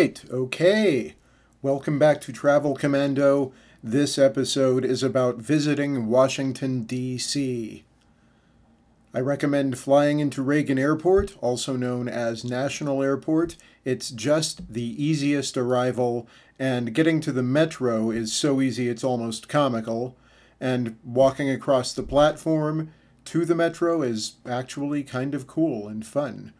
right, okay. Welcome back to Travel Commando. This episode is about visiting Washington, D.C. I recommend flying into Reagan Airport, also known as National Airport. It's just the easiest arrival, and getting to the metro is so easy it's almost comical. And walking across the platform to the metro is actually kind of cool and fun.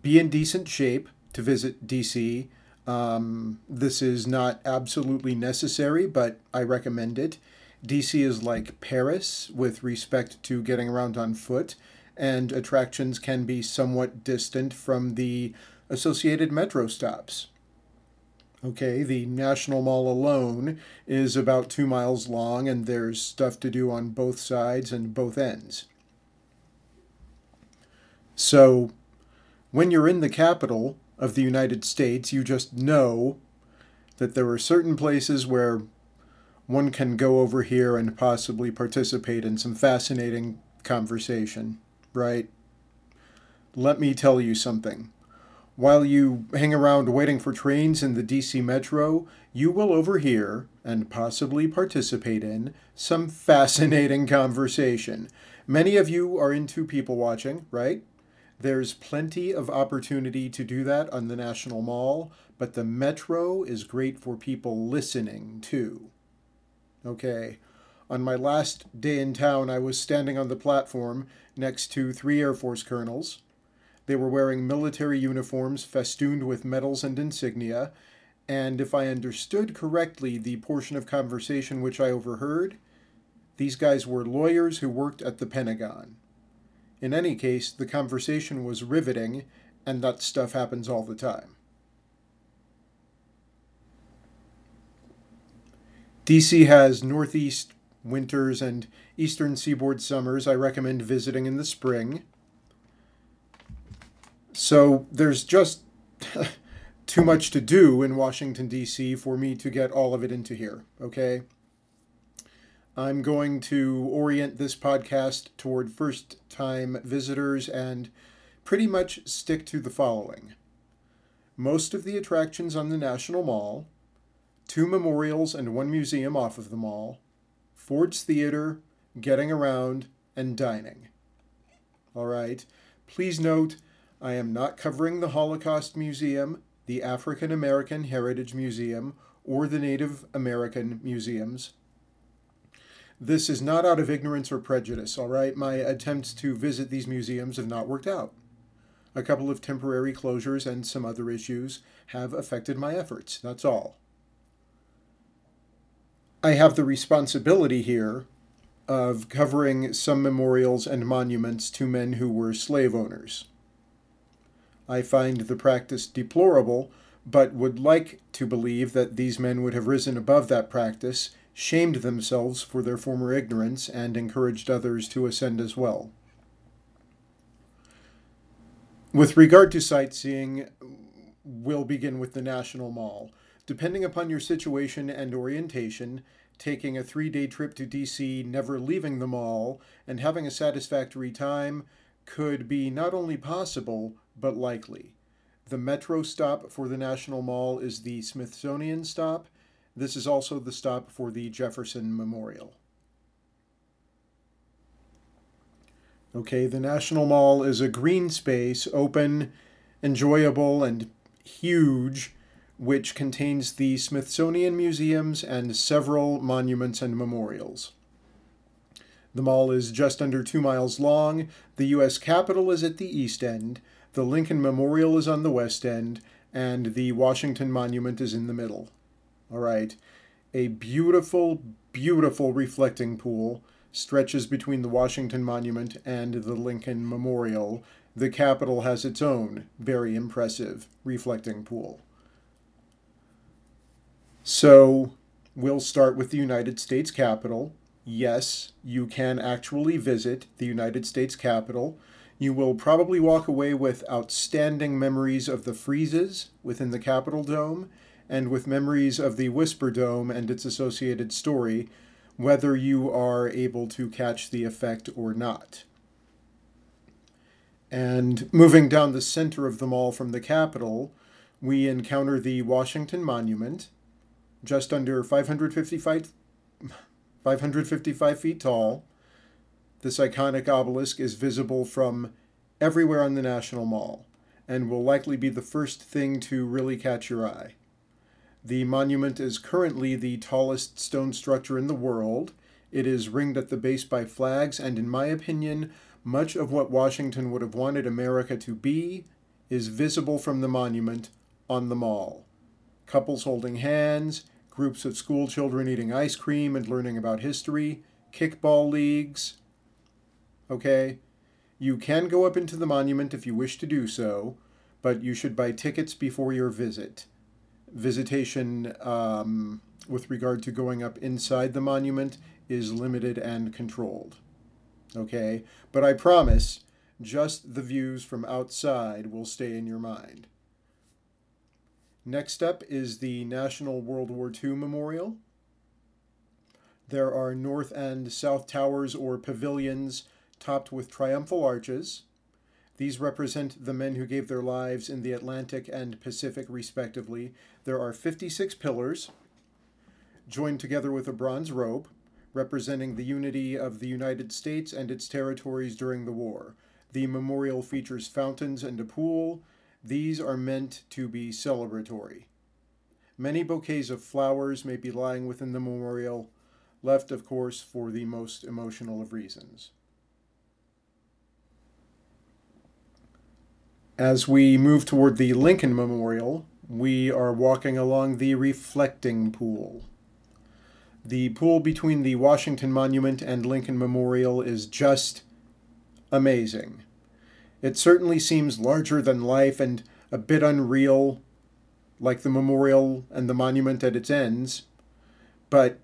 Be in decent shape to visit DC. Um, this is not absolutely necessary, but I recommend it. DC is like Paris with respect to getting around on foot, and attractions can be somewhat distant from the associated metro stops. Okay, the National Mall alone is about two miles long, and there's stuff to do on both sides and both ends. So, when you're in the capital of the United States, you just know that there are certain places where one can go over here and possibly participate in some fascinating conversation, right? Let me tell you something. While you hang around waiting for trains in the DC Metro, you will overhear and possibly participate in some fascinating conversation. Many of you are into people watching, right? There's plenty of opportunity to do that on the National Mall, but the Metro is great for people listening too. Okay. On my last day in town, I was standing on the platform next to three Air Force colonels. They were wearing military uniforms festooned with medals and insignia, and if I understood correctly the portion of conversation which I overheard, these guys were lawyers who worked at the Pentagon. In any case, the conversation was riveting, and that stuff happens all the time. DC has northeast winters and eastern seaboard summers I recommend visiting in the spring. So there's just too much to do in Washington, D.C. for me to get all of it into here, okay? I'm going to orient this podcast toward first time visitors and pretty much stick to the following most of the attractions on the National Mall two memorials and one museum off of the mall, Ford's Theater, getting around, and dining. All right. Please note, I am not covering the Holocaust Museum, the African American Heritage Museum, or the Native American museums. This is not out of ignorance or prejudice, all right? My attempts to visit these museums have not worked out. A couple of temporary closures and some other issues have affected my efforts, that's all. I have the responsibility here of covering some memorials and monuments to men who were slave owners. I find the practice deplorable, but would like to believe that these men would have risen above that practice, shamed themselves for their former ignorance, and encouraged others to ascend as well. With regard to sightseeing, we'll begin with the National Mall. Depending upon your situation and orientation, taking a three day trip to DC, never leaving the mall, and having a satisfactory time could be not only possible, but likely. The metro stop for the National Mall is the Smithsonian stop. This is also the stop for the Jefferson Memorial. Okay, the National Mall is a green space, open, enjoyable, and huge which contains the Smithsonian Museums and several monuments and memorials. The mall is just under two miles long. The U.S. Capitol is at the east end, the Lincoln Memorial is on the west end, and the Washington Monument is in the middle. All right. A beautiful, beautiful reflecting pool stretches between the Washington Monument and the Lincoln Memorial. The Capitol has its own very impressive reflecting pool. So we'll start with the United States Capitol. Yes, you can actually visit the United States Capitol. You will probably walk away with outstanding memories of the friezes within the Capitol Dome and with memories of the Whisper Dome and its associated story, whether you are able to catch the effect or not. And moving down the center of the mall from the Capitol, we encounter the Washington Monument, just under 555, 555 feet tall. This iconic obelisk is visible from everywhere on the National Mall and will likely be the first thing to really catch your eye. The monument is currently the tallest stone structure in the world. It is ringed at the base by flags, and in my opinion, much of what Washington would have wanted America to be is visible from the monument on the mall. Couples holding hands, groups of school children eating ice cream and learning about history, kickball leagues. Okay? You can go up into the monument if you wish to do so, but you should buy tickets before your visit. Visitation um, with regard to going up inside the monument is limited and controlled. Okay? But I promise, just the views from outside will stay in your mind. Next up is the National World War II Memorial. There are north and south towers or pavilions topped with triumphal arches. These represent the men who gave their lives in the Atlantic and Pacific, respectively. There are 56 pillars, joined together with a bronze rope, representing the unity of the United States and its territories during the war. The memorial features fountains and a pool, these are meant to be celebratory. Many bouquets of flowers may be lying within the memorial, left, of course, for the most emotional of reasons. As we move toward the Lincoln Memorial, we are walking along the reflecting pool. The pool between the Washington Monument and Lincoln Memorial is just amazing. It certainly seems larger than life and a bit unreal, like the memorial and the monument at its ends, but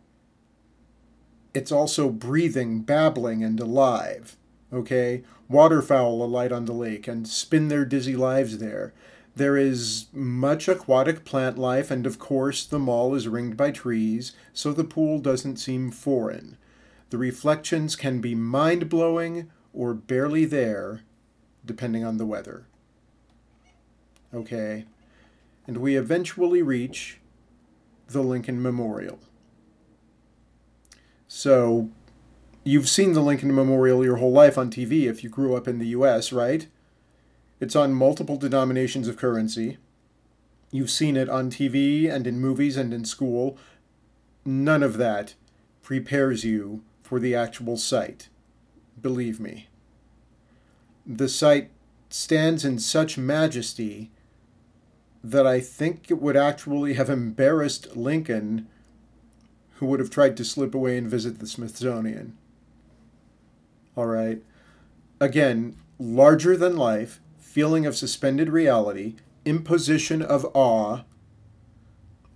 it's also breathing, babbling, and alive. Okay? Waterfowl alight on the lake and spin their dizzy lives there. There is much aquatic plant life, and of course, the mall is ringed by trees, so the pool doesn't seem foreign. The reflections can be mind blowing or barely there, depending on the weather. Okay, and we eventually reach the Lincoln Memorial. So, you've seen the Lincoln Memorial your whole life on TV if you grew up in the US, right? It's on multiple denominations of currency. You've seen it on TV and in movies and in school. None of that prepares you for the actual site. Believe me the site stands in such majesty that I think it would actually have embarrassed Lincoln, who would have tried to slip away and visit the Smithsonian. All right. Again, larger than life, feeling of suspended reality, imposition of awe.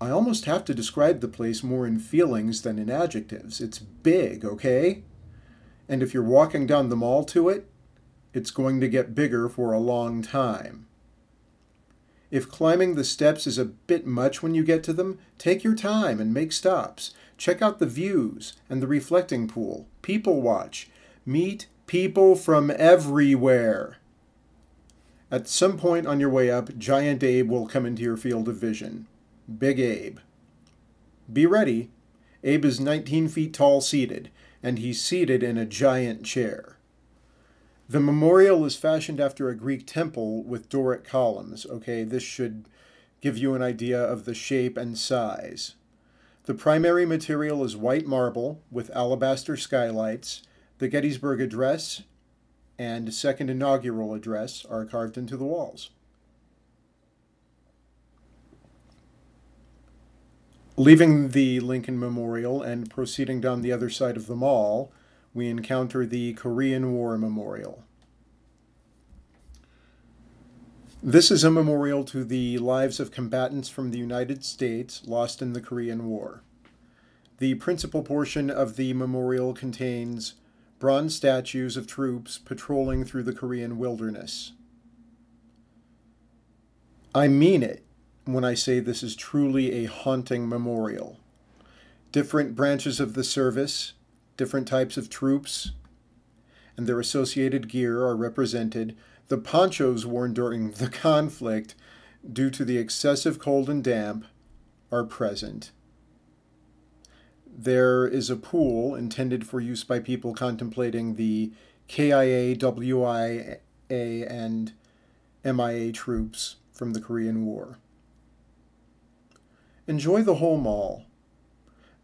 I almost have to describe the place more in feelings than in adjectives. It's big, okay? And if you're walking down the mall to it, it's going to get bigger for a long time. If climbing the steps is a bit much when you get to them, take your time and make stops. Check out the views and the reflecting pool. People watch. Meet people from everywhere. At some point on your way up, Giant Abe will come into your field of vision. Big Abe. Be ready. Abe is 19 feet tall seated, and he's seated in a giant chair. The memorial is fashioned after a Greek temple with Doric columns. Okay, this should give you an idea of the shape and size. The primary material is white marble with alabaster skylights. The Gettysburg Address and Second Inaugural Address are carved into the walls. Leaving the Lincoln Memorial and proceeding down the other side of the mall, we encounter the Korean War Memorial. This is a memorial to the lives of combatants from the United States lost in the Korean War. The principal portion of the memorial contains bronze statues of troops patrolling through the Korean wilderness. I mean it when I say this is truly a haunting memorial. Different branches of the service, different types of troops, and their associated gear are represented. The ponchos worn during the conflict due to the excessive cold and damp, are present. There is a pool intended for use by people contemplating the KIA, WIA, and MIA troops from the Korean War. Enjoy the whole mall.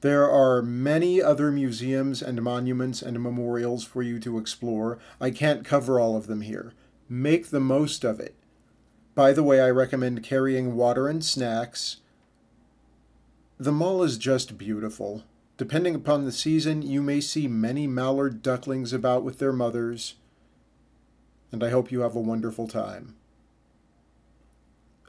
There are many other museums and monuments and memorials for you to explore. I can't cover all of them here. Make the most of it. By the way, I recommend carrying water and snacks. The mall is just beautiful. Depending upon the season, you may see many mallard ducklings about with their mothers, and I hope you have a wonderful time.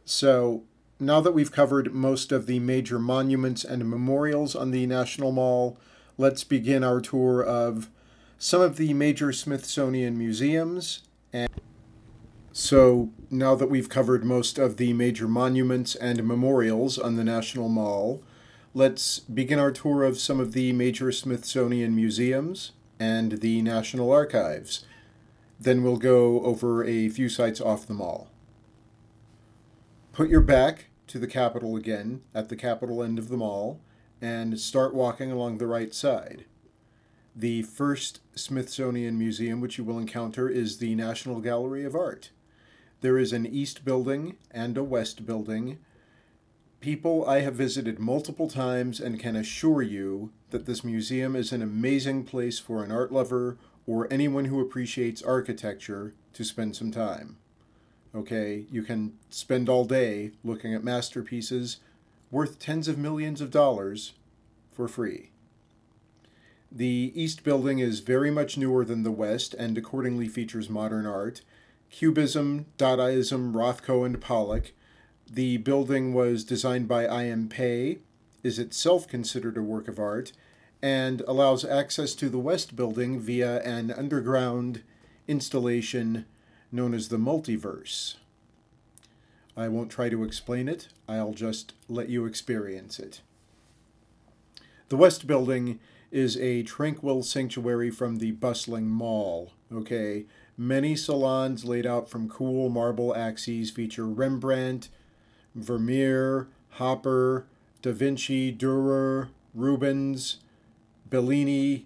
So, now that we've covered most of the major monuments and memorials on the National Mall, let's begin our tour of some of the major Smithsonian museums. And so, now that we've covered most of the major monuments and memorials on the National Mall, let's begin our tour of some of the major Smithsonian museums and the National Archives. Then we'll go over a few sites off the mall. Put your back to the Capitol again at the Capitol end of the mall and start walking along the right side. The first Smithsonian Museum which you will encounter is the National Gallery of Art. There is an east building and a west building people I have visited multiple times and can assure you that this museum is an amazing place for an art lover or anyone who appreciates architecture to spend some time. Okay, you can spend all day looking at masterpieces worth tens of millions of dollars for free. The East Building is very much newer than the West and accordingly features modern art. Cubism, Dadaism, Rothko, and Pollock the building was designed by I.M. Pei, is itself considered a work of art, and allows access to the West Building via an underground installation known as the Multiverse. I won't try to explain it, I'll just let you experience it. The West Building is a tranquil sanctuary from the bustling mall, okay? Many salons laid out from cool marble axes feature Rembrandt, Vermeer, Hopper, Da Vinci, Dürer, Rubens, Bellini.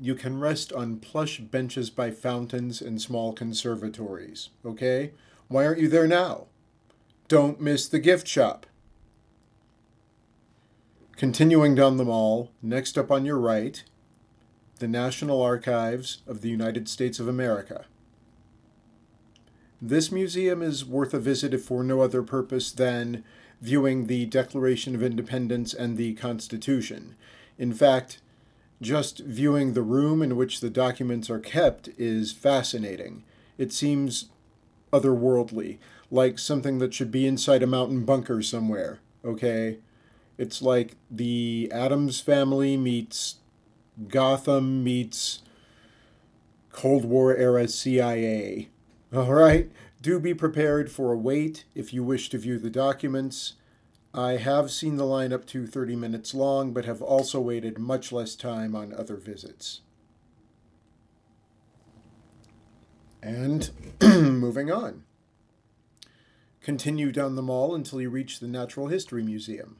You can rest on plush benches by fountains in small conservatories, okay? Why aren't you there now? Don't miss the gift shop. Continuing down the mall, next up on your right, the National Archives of the United States of America. This museum is worth a visit if for no other purpose than viewing the Declaration of Independence and the Constitution. In fact, just viewing the room in which the documents are kept is fascinating. It seems otherworldly, like something that should be inside a mountain bunker somewhere, okay? It's like the Addams family meets Gotham meets Cold War era CIA. All right, do be prepared for a wait if you wish to view the documents. I have seen the line up to 30 minutes long, but have also waited much less time on other visits. And moving on. Continue down the mall until you reach the Natural History Museum.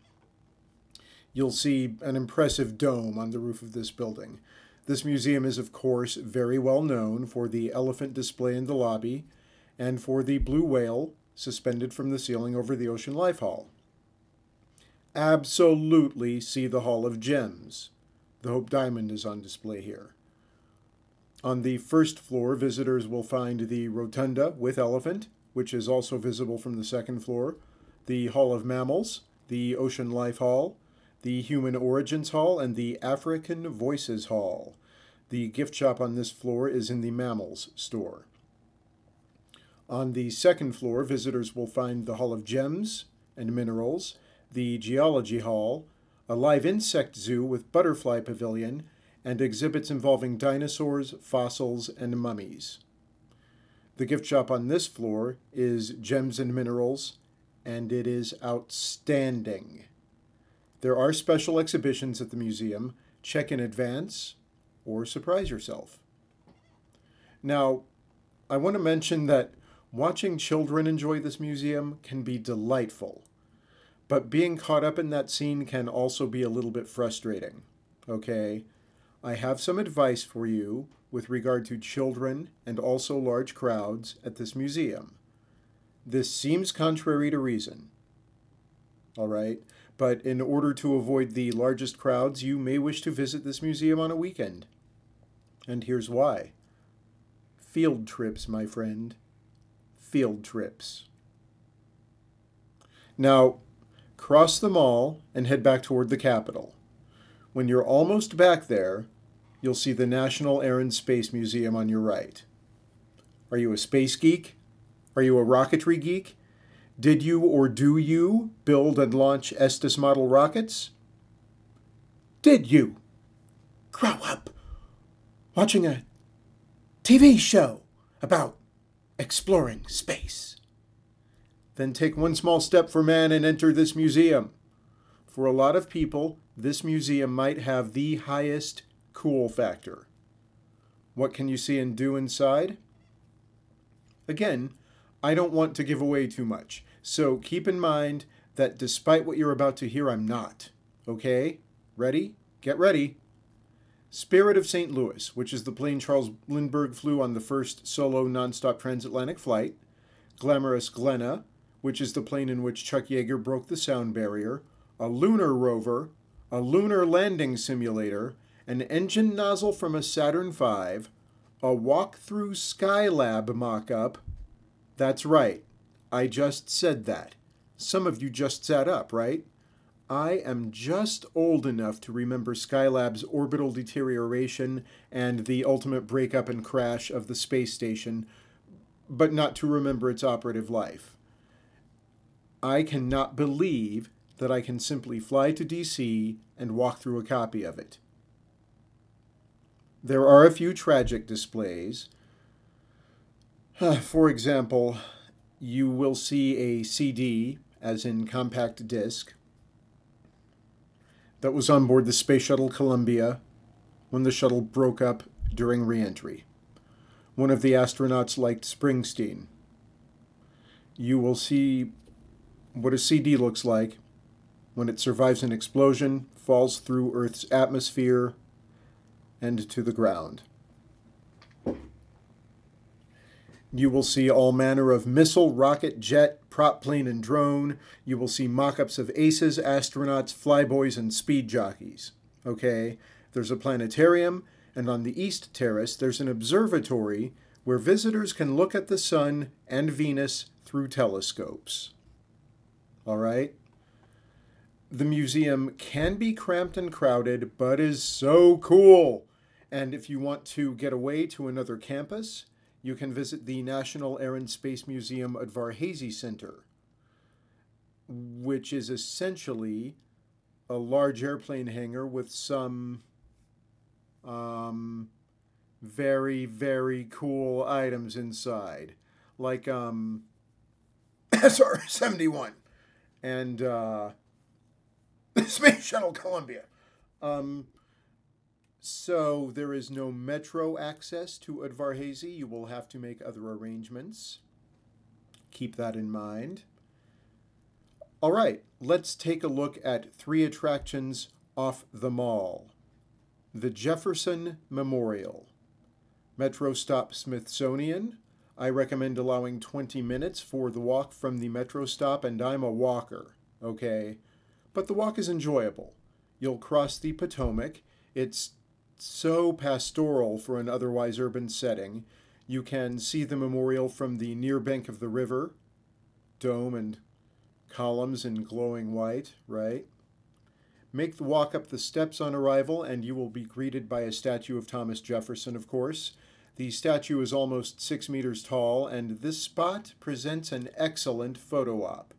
You'll see an impressive dome on the roof of this building. This museum is, of course, very well known for the elephant display in the lobby and for the blue whale suspended from the ceiling over the Ocean Life Hall. Absolutely see the Hall of Gems. The Hope Diamond is on display here. On the first floor, visitors will find the Rotunda with elephant, which is also visible from the second floor, the Hall of Mammals, the Ocean Life Hall, the Human Origins Hall, and the African Voices Hall. The gift shop on this floor is in the Mammals store. On the second floor, visitors will find the Hall of Gems and Minerals, the Geology Hall, a live insect zoo with butterfly pavilion, and exhibits involving dinosaurs, fossils, and mummies. The gift shop on this floor is Gems and Minerals, and it is outstanding. There are special exhibitions at the museum. Check in advance or surprise yourself. Now, I want to mention that Watching children enjoy this museum can be delightful, but being caught up in that scene can also be a little bit frustrating. Okay? I have some advice for you with regard to children and also large crowds at this museum. This seems contrary to reason. All right? But in order to avoid the largest crowds, you may wish to visit this museum on a weekend. And here's why field trips, my friend. Field trips. Now, cross the mall and head back toward the Capitol. When you're almost back there, you'll see the National Air and Space Museum on your right. Are you a space geek? Are you a rocketry geek? Did you or do you build and launch Estes model rockets? Did you grow up watching a TV show about exploring space? Then take one small step for man and enter this museum. For a lot of people, this museum might have the highest cool factor. What can you see and do inside? Again, I don't want to give away too much. So keep in mind that despite what you're about to hear, I'm not. Okay? Ready? Get ready. Spirit of St. Louis, which is the plane Charles Lindbergh flew on the first solo nonstop transatlantic flight. Glamorous Glennis, which is the plane in which Chuck Yeager broke the sound barrier. A lunar rover, a lunar landing simulator, an engine nozzle from a Saturn V, a walk-through Skylab mock-up, that's right. I just said that. Some of you just sat up, right? I am just old enough to remember Skylab's orbital deterioration and the ultimate breakup and crash of the space station, but not to remember its operative life. I cannot believe that I can simply fly to DC and walk through a copy of it. There are a few tragic displays, Uh, for example, you will see a CD, as in compact disc, that was on board the Space Shuttle Columbia when the shuttle broke up during reentry. One of the astronauts liked Springsteen. You will see what a CD looks like when it survives an explosion, falls through Earth's atmosphere, and to the ground. You will see all manner of missile, rocket, jet, prop plane, and drone. You will see mock ups of aces, astronauts, flyboys, and speed jockeys. Okay? There's a planetarium, and on the east terrace, there's an observatory where visitors can look at the sun and Venus through telescopes. All right? The museum can be cramped and crowded, but is so cool. And if you want to get away to another campus, you can visit the National Air and Space Museum at Udvar-Hazy Center, which is essentially a large airplane hangar with some um, very, very cool items inside, like um, SR 71 and uh, Space Shuttle Columbia. Um, so there is no metro access to Udvar-Hazy. You will have to make other arrangements. Keep that in mind. All right, let's take a look at three attractions off the mall. The Jefferson Memorial. Metro stop Smithsonian. I recommend allowing 20 minutes for the walk from the metro stop, and I'm a walker, okay? But the walk is enjoyable. You'll cross the Potomac. It's so pastoral for an otherwise urban setting. You can see the memorial from the near bank of the river, dome and columns in glowing white, right? Make the walk up the steps on arrival, and you will be greeted by a statue of Thomas Jefferson, of course. The statue is almost six meters tall, and this spot presents an excellent photo op.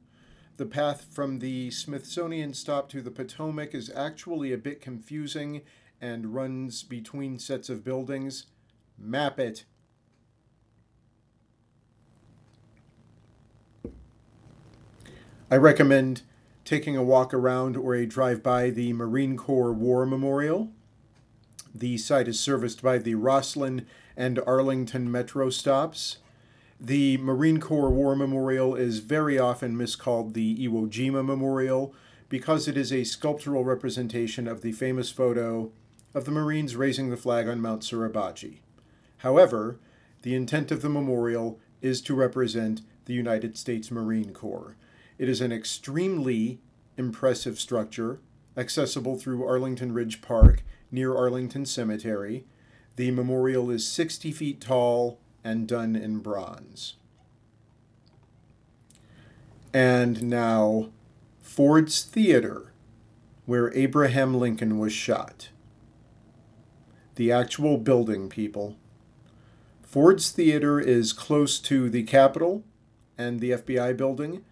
The path from the Smithsonian stop to the Potomac is actually a bit confusing and runs between sets of buildings. Map it. I recommend taking a walk around or a drive by the Marine Corps War Memorial. The site is serviced by the Rosslyn and Arlington Metro stops. The Marine Corps War Memorial is very often miscalled the Iwo Jima Memorial because it is a sculptural representation of the famous photo of the Marines raising the flag on Mount Suribachi. However, the intent of the memorial is to represent the United States Marine Corps. It is an extremely impressive structure, accessible through Arlington Ridge Park near Arlington Cemetery. The memorial is 60 feet tall and done in bronze. And now, Ford's Theater, where Abraham Lincoln was shot. The actual building, people. Ford's Theater is close to the Capitol and the FBI building.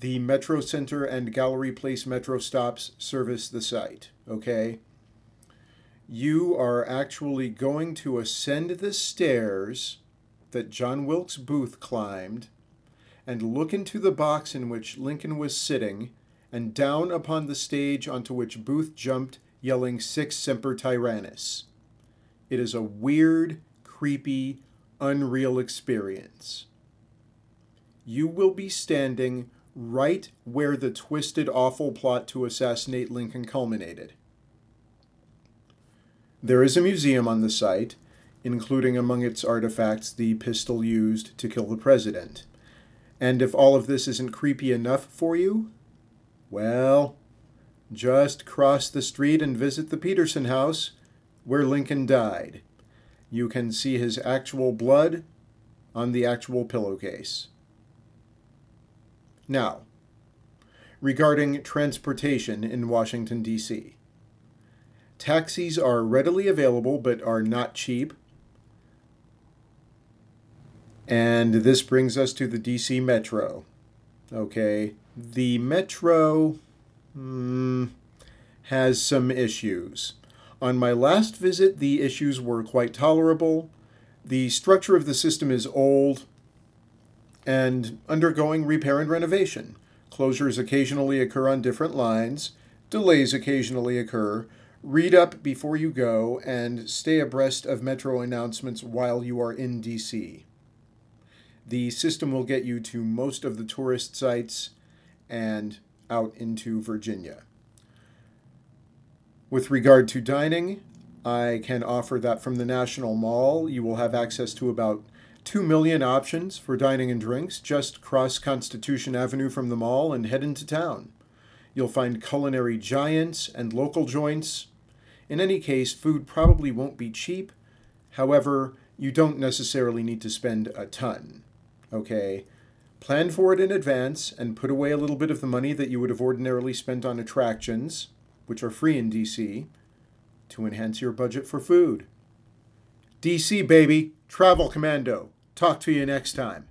The Metro Center and Gallery Place metro stops service the site, okay? You are actually going to ascend the stairs that John Wilkes Booth climbed and look into the box in which Lincoln was sitting and down upon the stage onto which Booth jumped, yelling Sic Semper Tyrannis. It is a weird, creepy, unreal experience. You will be standing right where the twisted, awful plot to assassinate Lincoln culminated. There is a museum on the site, including among its artifacts the pistol used to kill the president. And if all of this isn't creepy enough for you, well, just cross the street and visit the Petersen house where Lincoln died. You can see his actual blood on the actual pillowcase. Now, regarding transportation in Washington, D.C. Taxis are readily available but are not cheap. And this brings us to the DC Metro. Okay, the Metro mm, has some issues. On my last visit, the issues were quite tolerable. The structure of the system is old and undergoing repair and renovation. Closures occasionally occur on different lines, delays occasionally occur. Read up before you go and stay abreast of Metro announcements while you are in DC. The system will get you to most of the tourist sites and out into Virginia. With regard to dining, I can offer that from the National Mall, you will have access to about 2 million options for dining and drinks. Just cross Constitution Avenue from the mall and head into town. You'll find culinary giants and local joints. In any case, food probably won't be cheap. However, you don't necessarily need to spend a ton. Okay? Plan for it in advance and put away a little bit of the money that you would have ordinarily spent on attractions, which are free in DC, to enhance your budget for food. DC, baby! Travel Commando. Talk to you next time.